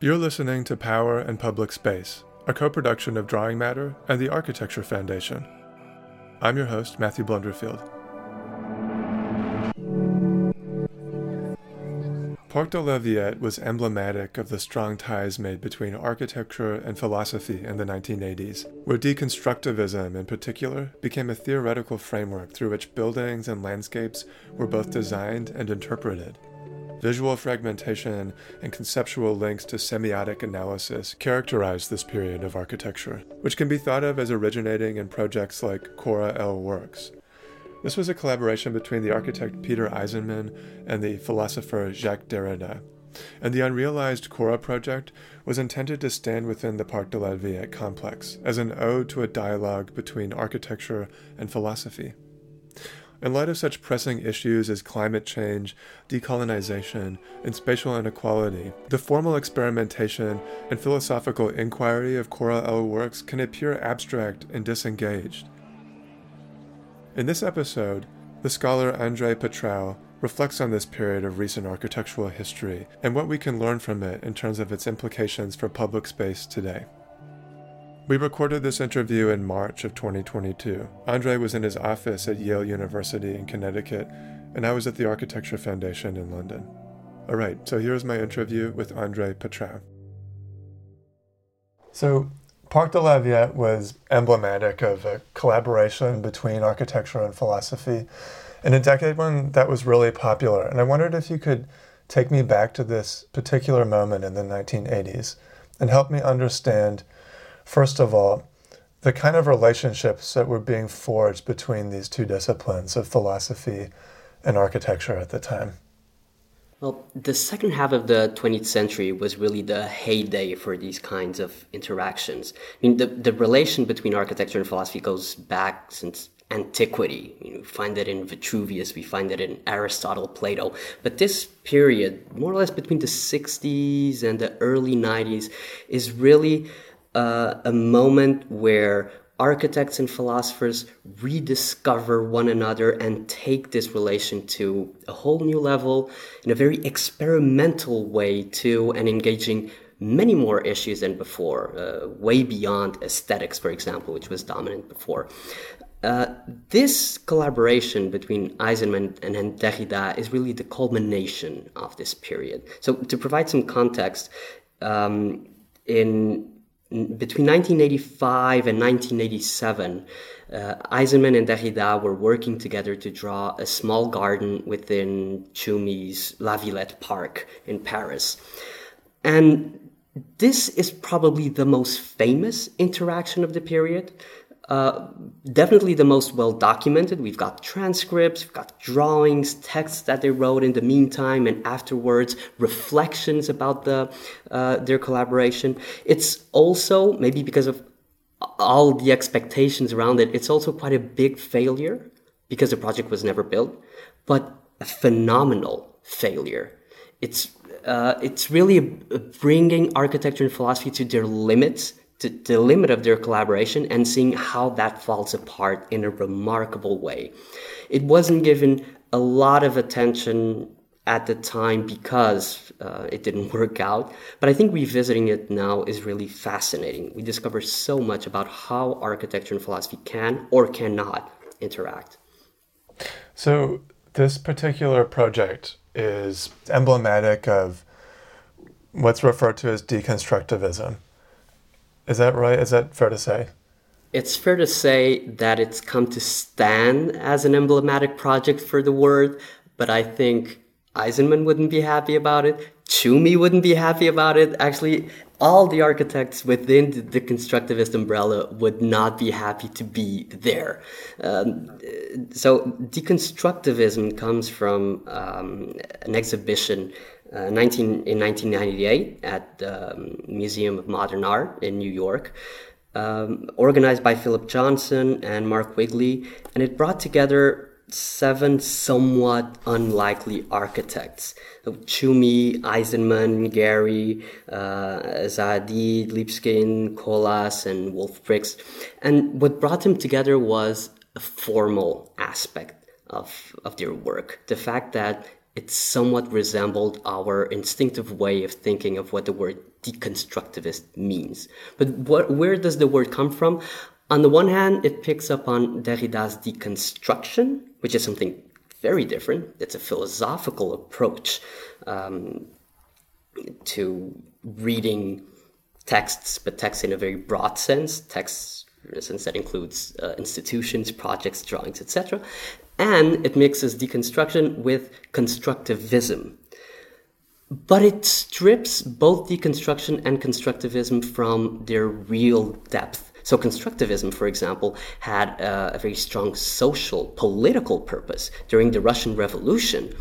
You're listening to Power and Public Space, a co production of Drawing Matter and the Architecture Foundation. I'm your host, Matthew Blunderfield. Parc de la Villette was emblematic of the strong ties made between architecture and philosophy in the 1980s, where deconstructivism in particular became a theoretical framework through which buildings and landscapes were both designed and interpreted. Visual fragmentation and conceptual links to semiotic analysis characterize this period of architecture, which can be thought of as originating in projects like Chora L Works. This was a collaboration between the architect Peter Eisenman and the philosopher Jacques Derrida, and the unrealized Chora project was intended to stand within the Parc de la Villette complex as an ode to a dialogue between architecture and philosophy. In light of such pressing issues as climate change, decolonization, and spatial inequality, the formal experimentation and philosophical inquiry of Chora L. Works can appear abstract and disengaged. In this episode, the scholar Andre Patrao reflects on this period of recent architectural history and what we can learn from it in terms of its implications for public space today. We recorded this interview in March of 2022. Andre was in his office at Yale University in Connecticut, and I was at the Architecture Foundation in London. All right, so here's my interview with Andre Patrao. So, Parc de la Villette was emblematic of a collaboration between architecture and philosophy in a decade when that was really popular. And I wondered if you could take me back to this particular moment in the 1980s and help me understand First of all, the kind of relationships that were being forged between these two disciplines of philosophy and architecture at the time. Well, the second half of the 20th century was really the heyday for these kinds of interactions. I mean, the, the relation between architecture and philosophy goes back since antiquity. We find it in Vitruvius, we find it in Aristotle, Plato. But this period, more or less between the 60s and the early 90s, is really uh, a moment where architects and philosophers rediscover one another and take this relation to a whole new level in a very experimental way too and engaging many more issues than before uh, way beyond aesthetics for example which was dominant before uh, this collaboration between Eisenman and Derrida is really the culmination of this period. So, to provide some context, um, in between 1985 and 1987, uh, Eisenman and Derrida were working together to draw a small garden within Tschumi's La Villette Park in Paris. And this is probably the most famous interaction of the period. Uh, definitely the most well documented. We've got transcripts, we've got drawings, texts that they wrote in the meantime and afterwards, reflections about the uh, their collaboration. It's also maybe because of all the expectations around it. It's also quite a big failure because the project was never built, but a phenomenal failure. It's uh, it's really bringing architecture and philosophy to their limits to the limit of their collaboration and seeing how that falls apart in a remarkable way. It wasn't given a lot of attention at the time because uh, it didn't work out. But I think revisiting it now is really fascinating. We discover so much about how architecture and philosophy can or cannot interact. So, this particular project is emblematic of what's referred to as deconstructivism. Is that right? Is that fair to say? It's fair to say that it's come to stand as an emblematic project for the word, but I think Eisenman wouldn't be happy about it. Tschumi wouldn't be happy about it. Actually, all the architects within the, constructivist umbrella would not be happy to be there. Um, so, deconstructivism comes from um, an exhibition 19, uh, in 1998 at the um, Museum of Modern Art in New York, um, organized by Philip Johnson and Mark Wigley, and it brought together seven somewhat unlikely architects. Tschumi, Eisenman, Gehry, uh, Zaadi, Libeskind, Koolhaas, and Wolf Prix. And what brought them together was a formal aspect of, of their work. The fact that it somewhat resembled our instinctive way of thinking of what the word deconstructivist means. But what, where does the word come from? On the one hand, it picks up on Derrida's deconstruction, which is something very different. It's a philosophical approach um, to reading texts, but texts in a very broad sense, texts in a sense that includes uh, institutions, projects, drawings, etc. And it mixes deconstruction with constructivism. But it strips both deconstruction and constructivism from their real depth. So, constructivism, for example, had a very strong social, political purpose during the Russian Revolution.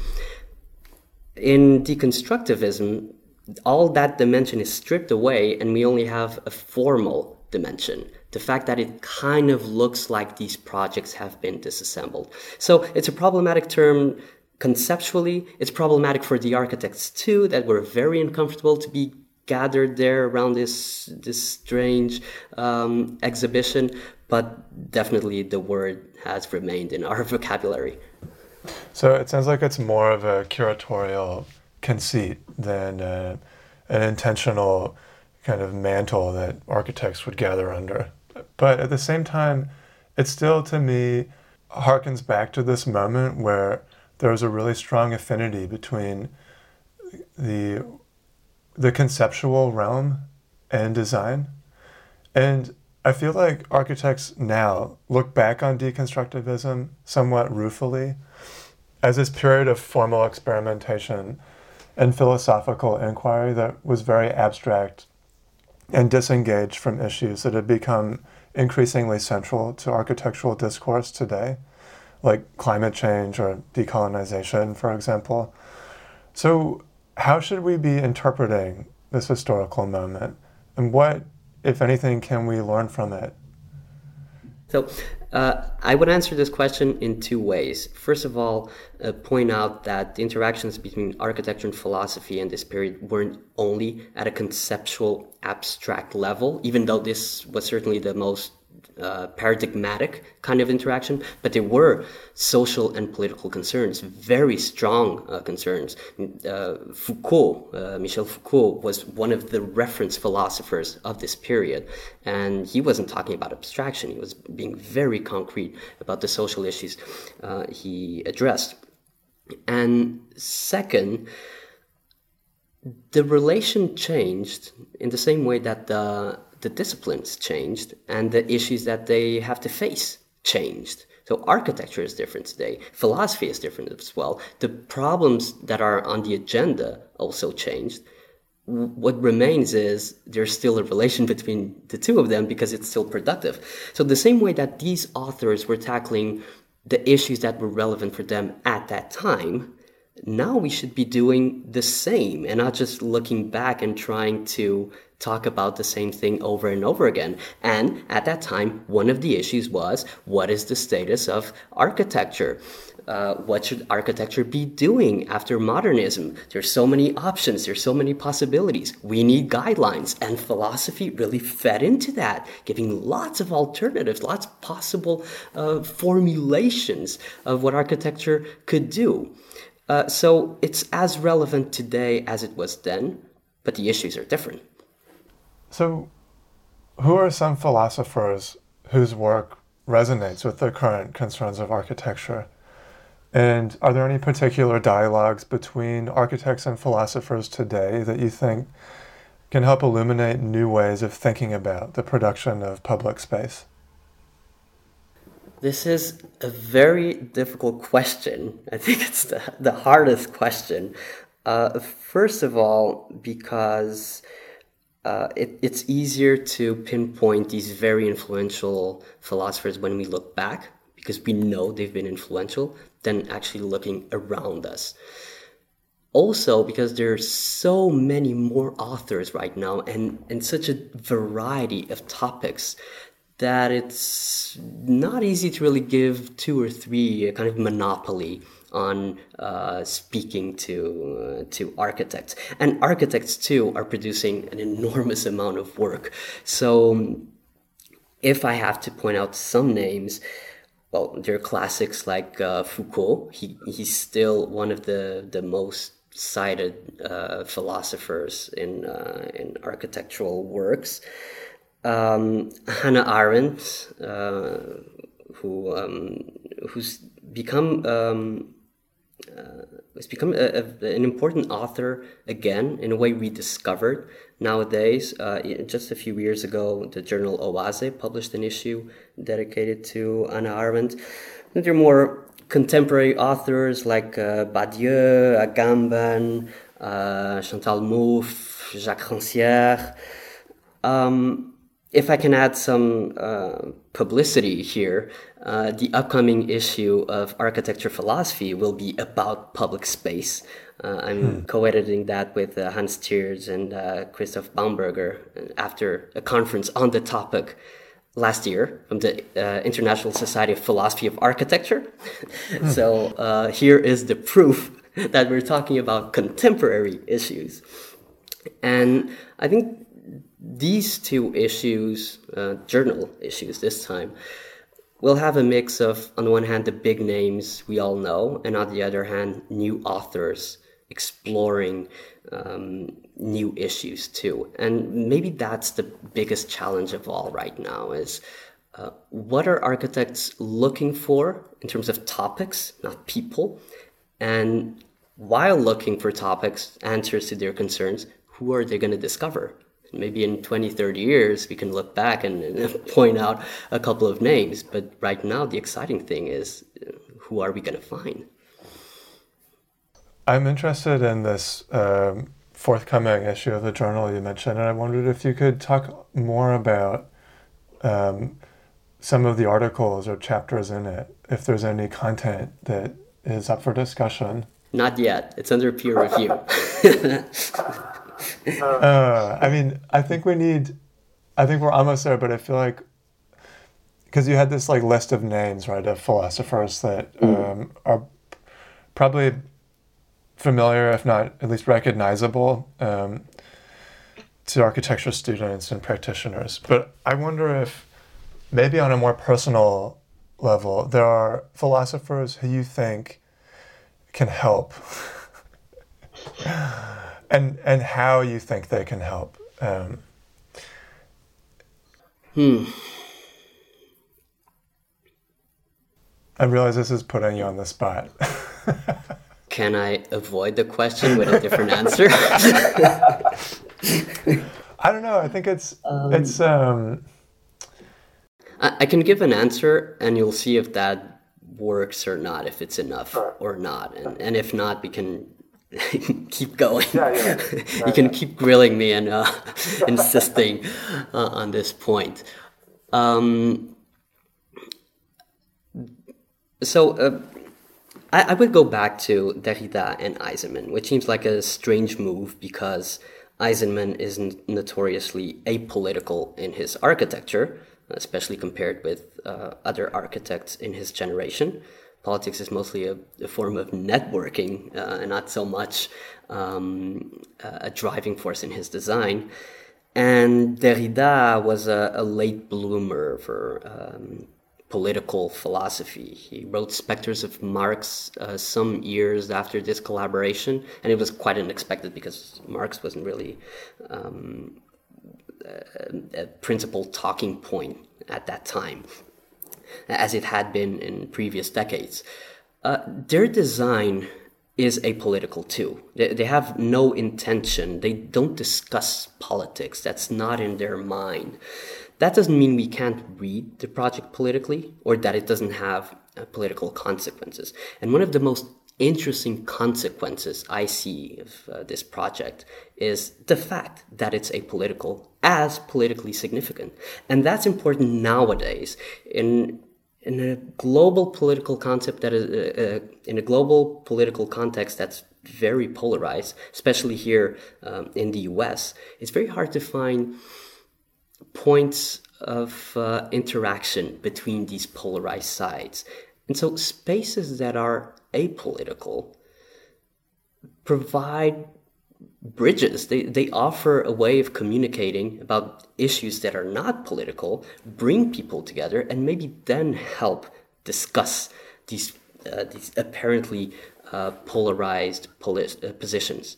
In deconstructivism, all that dimension is stripped away, and we only have a formal dimension the fact that it kind of looks like these projects have been disassembled. So it's a problematic term conceptually. It's problematic for the architects too, that were very uncomfortable to be gathered there around this this strange um, exhibition. But definitely, the word has remained in our vocabulary. So it sounds like it's more of a curatorial conceit than uh, an intentional kind of mantle that architects would gather under. But at the same time, it still to me harkens back to this moment where there was a really strong affinity between the the conceptual realm and design. And I feel like architects now look back on deconstructivism somewhat ruefully as this period of formal experimentation and philosophical inquiry that was very abstract and disengaged from issues that had become increasingly central to architectural discourse today, like climate change or decolonization, for example. So, how should we be interpreting this historical moment? And what, if anything, can we learn from it? So, uh, I would answer this question in two ways. First of all, uh, point out that the interactions between architecture and philosophy in this period weren't only at a conceptual, abstract level, even though this was certainly the most uh, paradigmatic kind of interaction, but there were social and political concerns, very strong uh, concerns. Uh, Foucault, uh, Michel Foucault, was one of the reference philosophers of this period, and he wasn't talking about abstraction. He was being very concrete about the social issues uh, he addressed. And second, the relation changed in the same way that the the disciplines changed and the issues that they have to face changed. So architecture is different today. Philosophy is different as well. The problems that are on the agenda also changed. What remains is there's still a relation between the two of them because it's still productive. So the same way that these authors were tackling the issues that were relevant for them at that time, now we should be doing the same and not just looking back and trying to talk about the same thing over and over again. And at that time, one of the issues was what is the status of architecture? Uh, what should architecture be doing after modernism? There's so many options, there's so many possibilities. We need guidelines, and philosophy really fed into that, giving lots of alternatives, lots of possible uh, formulations of what architecture could do. Uh, so it's as relevant today as it was then, but the issues are different. So, who are some philosophers whose work resonates with the current concerns of architecture? And are there any particular dialogues between architects and philosophers today that you think can help illuminate new ways of thinking about the production of public space? This is a very difficult question. I think it's the, the hardest question. Uh, first of all, because uh, it, it's easier to pinpoint these very influential philosophers when we look back because we know they've been influential than actually looking around us. Also, because there are so many more authors right now and, and such a variety of topics that it's not easy to really give two or three a kind of monopoly on uh, speaking to uh, to architects, and architects too are producing an enormous amount of work. So, if I have to point out some names, well, there are classics like uh, Foucault. He he's still one of the the most cited uh, philosophers in uh, in architectural works. Um, Hannah Arendt, uh, who um, who's become um, uh, has become a, a, an important author again in a way rediscovered nowadays. Uh, just a few years ago, the journal Oase published an issue dedicated to Hannah Arendt. There are more contemporary authors like uh, Badiou, Agamben, uh, Chantal Mouffe, Jacques Rancière. Um, if I can add some uh, publicity here, uh, the upcoming issue of Architecture Philosophy will be about public space. Uh, I'm hmm. co-editing that with uh, Hans Teerds and uh, Christoph Baumberger after a conference on the topic last year from the uh, International Society of Philosophy of Architecture. Hmm. so here is the proof that we're talking about contemporary issues. And I think these two issues, uh, journal issues this time, will have a mix of, on one hand, the big names we all know, and on the other hand, new authors exploring um, new issues too. And maybe that's the biggest challenge of all right now is uh, what are architects looking for in terms of topics, not people? And while looking for topics, answers to their concerns, who are they going to discover? Maybe in 20, 30 years, we can look back and, and point out a couple of names. But right now, the exciting thing is uh, who are we going to find? I'm interested in this um, forthcoming issue of the journal you mentioned, and I wondered if you could talk more about um, some of the articles or chapters in it, if there's any content that is up for discussion. Not yet. It's under peer review. uh, I mean, I think we need. I think we're almost there, but I feel like because you had this like list of names, right, of philosophers that mm. um, are probably familiar, if not at least recognizable, um, to architecture students and practitioners. But I wonder if maybe on a more personal level, there are philosophers who you think can help. and and how you think they can help. Um, hmm. I realize this is putting you on the spot. can I avoid the question with a different answer? I don't know. I think it's um, it's. Um... I, I can give an answer, and you'll see if that works or not, if it's enough or not, and and if not, we can keep going. Yeah, yeah. yeah you can keep grilling me and uh, insisting uh, on this point. Um, so uh, I, I, would go back to Derrida and Eisenman, which seems like a strange move because Eisenman is notoriously apolitical in his architecture, especially compared with uh, other architects in his generation politics is mostly a, a form of networking uh, and not so much um, a driving force in his design. And Derrida was a, a late bloomer for um, political philosophy. He wrote Spectres of Marx uh, some years after this collaboration, and it was quite unexpected because Marx wasn't really um, a, a principal talking point at that time as it had been in previous decades. Uh, their design is apolitical too. They, they have no intention. They don't discuss politics. That's not in their mind. That doesn't mean we can't read the project politically or that it doesn't have uh, political consequences. And one of the most interesting consequences I see of uh, this project is the fact that it's apolitical as politically significant. And that's important nowadays in in a global political concept that is uh, uh, in a global political context that's very polarized, especially here um, in the US, it's very hard to find points of uh, interaction between these polarized sides. And so spaces that are apolitical provide bridges. They, they offer a way of communicating about issues that are not political, bring people together, and maybe then help discuss these uh, these apparently uh, polarized uh, positions.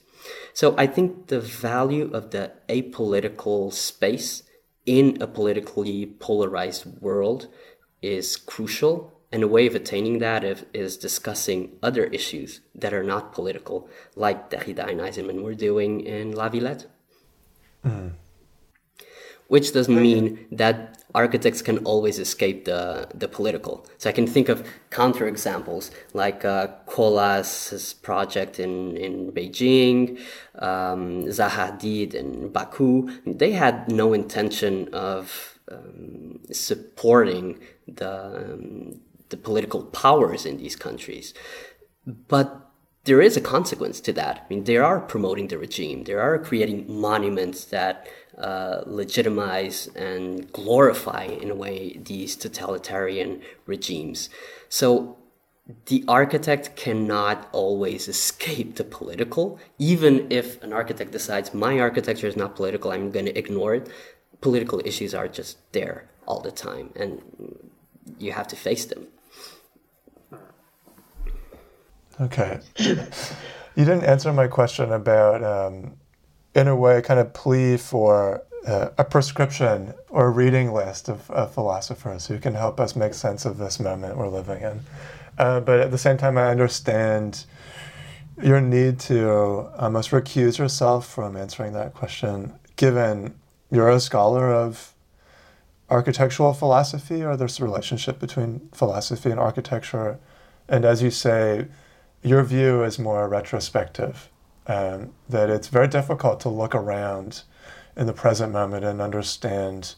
So I think the value of the apolitical space in a politically polarized world is crucial. And a way of attaining that is discussing other issues that are not political, like Derrida and Eisenman were doing in La Villette. Mm. Which doesn't mean that architects can always escape the, the political. So I can think of counterexamples like uh, project in, in Beijing, um, Zaha Hadid in Baku. They had no intention of um, supporting the, um, the political powers in these countries. But there is a consequence to that. I mean, they are promoting the regime. They are creating monuments that uh, legitimize and glorify, in a way, these totalitarian regimes. So the architect cannot always escape the political. Even if an architect decides my architecture is not political, I'm going to ignore it. Political issues are just there all the time, and you have to face them. Okay. you didn't answer my question about, um, in a way, kind of plea for uh, a prescription or a reading list of, of, philosophers who can help us make sense of this moment we're living in. Uh, but at the same time, I understand your need to almost recuse yourself from answering that question, given you're a scholar of architectural philosophy or this relationship between philosophy and architecture. And as you say, your view is more retrospective, um, that it's very difficult to look around in the present moment and understand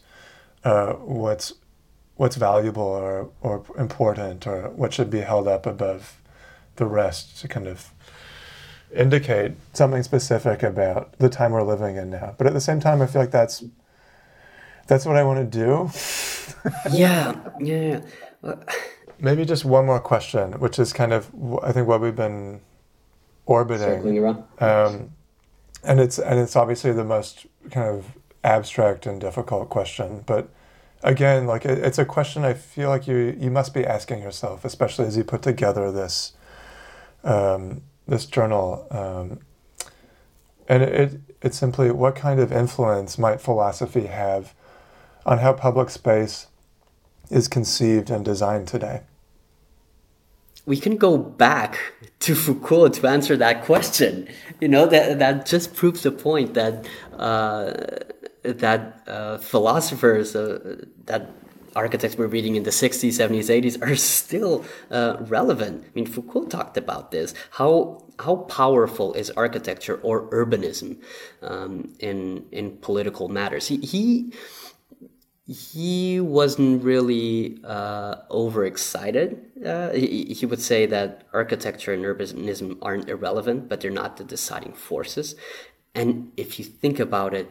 uh, what's what's valuable or, or important or what should be held up above the rest to kind of indicate something specific about the time we're living in now. But at the same time, I feel like that's that's what I want to do. yeah, yeah. Well, Maybe just one more question, which is kind of I think what we've been orbiting. Circling around. Um, and it's and it's obviously the most kind of abstract and difficult question, but again, like it, it's a question I feel like you you must be asking yourself, especially as you put together this um, this journal. Um, and it it's simply what kind of influence might philosophy have on how public space is conceived and designed today? We can go back to Foucault to answer that question. You know that that just proves the point that uh, that uh, philosophers uh, that architects we're reading in the 60s, 70s, 80s are still uh, relevant. I mean, Foucault talked about this. How how powerful is architecture or urbanism um, in in political matters? He he he wasn't really uh, overexcited. Uh, he, he would say that architecture and urbanism aren't irrelevant, but they're not the deciding forces. And if you think about it,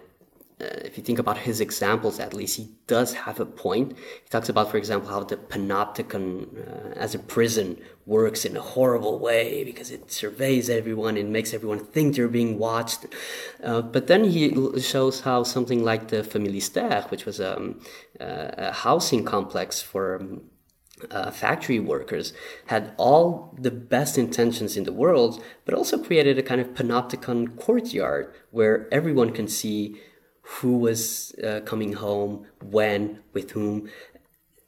if you think about his examples, at least he does have a point. He talks about, for example, how the panopticon uh, as a prison works in a horrible way because it surveys everyone and makes everyone think they're being watched. Uh, but then he shows how something like the Familistère, which was um, a housing complex for um, uh, factory workers had all the best intentions in the world, but also created a kind of panopticon courtyard where everyone can see who was uh, coming home, when, with whom.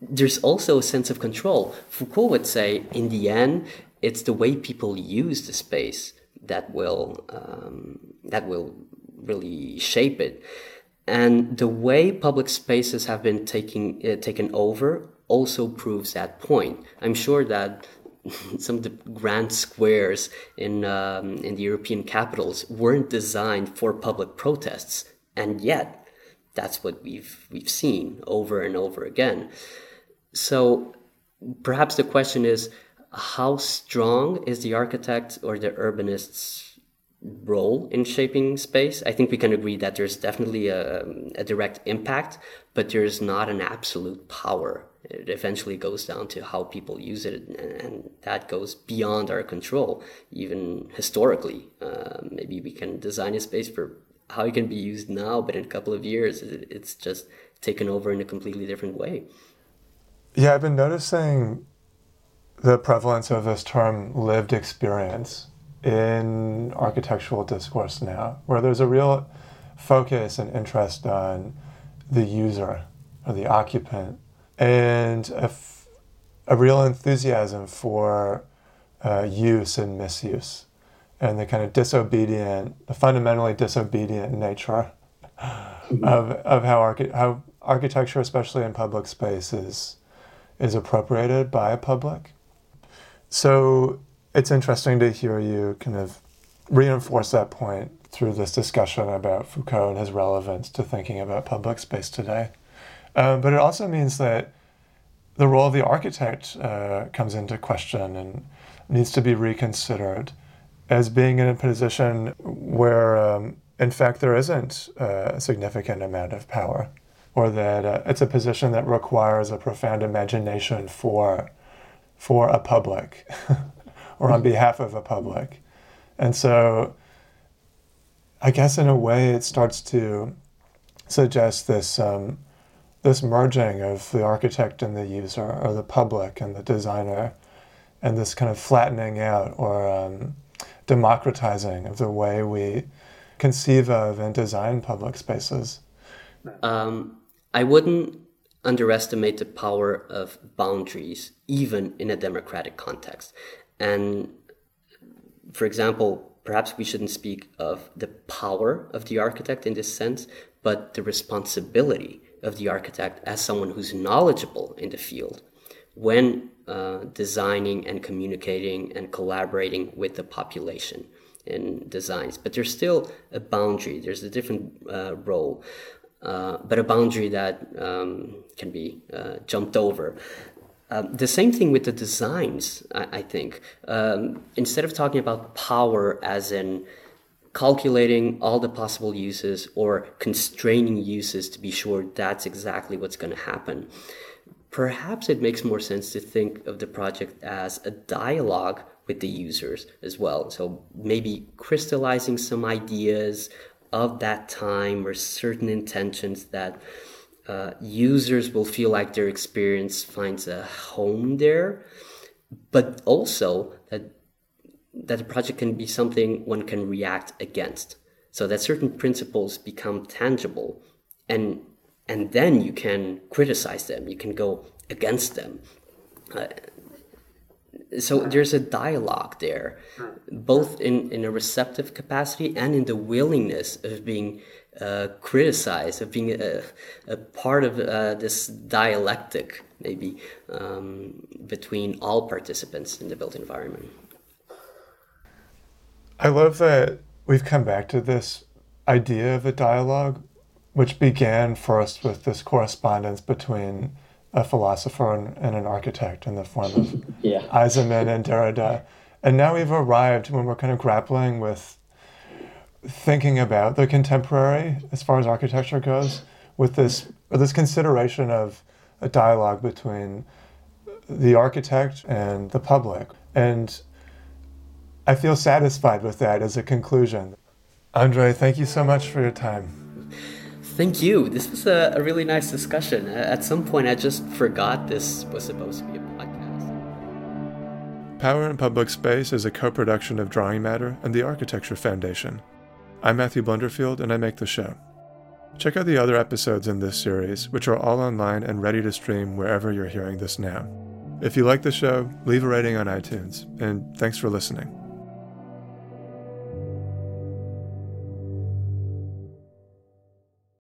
There's also a sense of control. Foucault would say, in the end, it's the way people use the space that will um, that will really shape it. And the way public spaces have been taking uh, taken over also proves that point. I'm sure that some of the grand squares in um, in the European capitals weren't designed for public protests and yet that's what we've we've seen over and over again. So perhaps the question is how strong is the architect or the urbanist's role in shaping space? I think we can agree that there's definitely a, a direct impact but there's not an absolute power. It eventually goes down to how people use it and that goes beyond our control. Even historically uh, maybe we can design a space for how it can be used now, but in a couple of years, it's just taken over in a completely different way. Yeah, I've been noticing the prevalence of this term lived experience in architectural discourse now, where there's a real focus and interest on the user or the occupant and a, f- a real enthusiasm for uh, use and misuse and the kind of disobedient, the fundamentally disobedient nature mm-hmm. of, of how, archi- how architecture, especially in public spaces, is, is appropriated by a public. So it's interesting to hear you kind of reinforce that point through this discussion about Foucault and his relevance to thinking about public space today. Um, but it also means that the role of the architect uh, comes into question and needs to be reconsidered as being in a position where, um, in fact, there isn't a significant amount of power, or that uh, it's a position that requires a profound imagination for, for a public, or on behalf of a public. And so, I guess in a way, it starts to suggest this um, this merging of the architect and the user, or the public and the designer, and this kind of flattening out or um, democratizing of the way we conceive of and design public spaces. Um, I wouldn't underestimate the power of boundaries, even in a democratic context. And for example, perhaps we shouldn't speak of the power of the architect in this sense, but the responsibility of the architect as someone who's knowledgeable in the field when uh, designing and communicating and collaborating with the population in designs. But there's still a boundary, there's a different uh, role, uh, but a boundary that um, can be uh, jumped over. Um, the same thing with the designs, I, I think. Um, instead of talking about power as in calculating all the possible uses or constraining uses to be sure that's exactly what's going to happen. Perhaps it makes more sense to think of the project as a dialogue with the users as well. So maybe crystallizing some ideas of that time or certain intentions that uh, users will feel like their experience finds a home there, but also that that the project can be something one can react against so that certain principles become tangible and and then you can criticize them. You can go against them. Uh, so there's a dialogue there both in, in a receptive capacity and in the willingness of being uh, criticized of being a, a part of uh, this dialectic maybe um, between all participants in the built environment. I love that we've come back to this idea of a dialogue, which began first with this correspondence between a philosopher and, and an architect in the form of yeah. Eisenman and Derrida. And now we've arrived when we're kind of grappling with thinking about the contemporary as far as architecture goes with this this consideration of a dialogue between the architect and the public. And I feel satisfied with that as a conclusion. Andre, thank you so much for your time. Thank you. This was a, a really nice discussion. At some point, I just forgot this was supposed to be a podcast. Power in Public Space is a co production of Drawing Matter and the Architecture Foundation. I'm Matthew Blunderfield, and I make the show. Check out the other episodes in this series, which are all online and ready to stream wherever you're hearing this now. If you like the show, leave a rating on iTunes, and thanks for listening.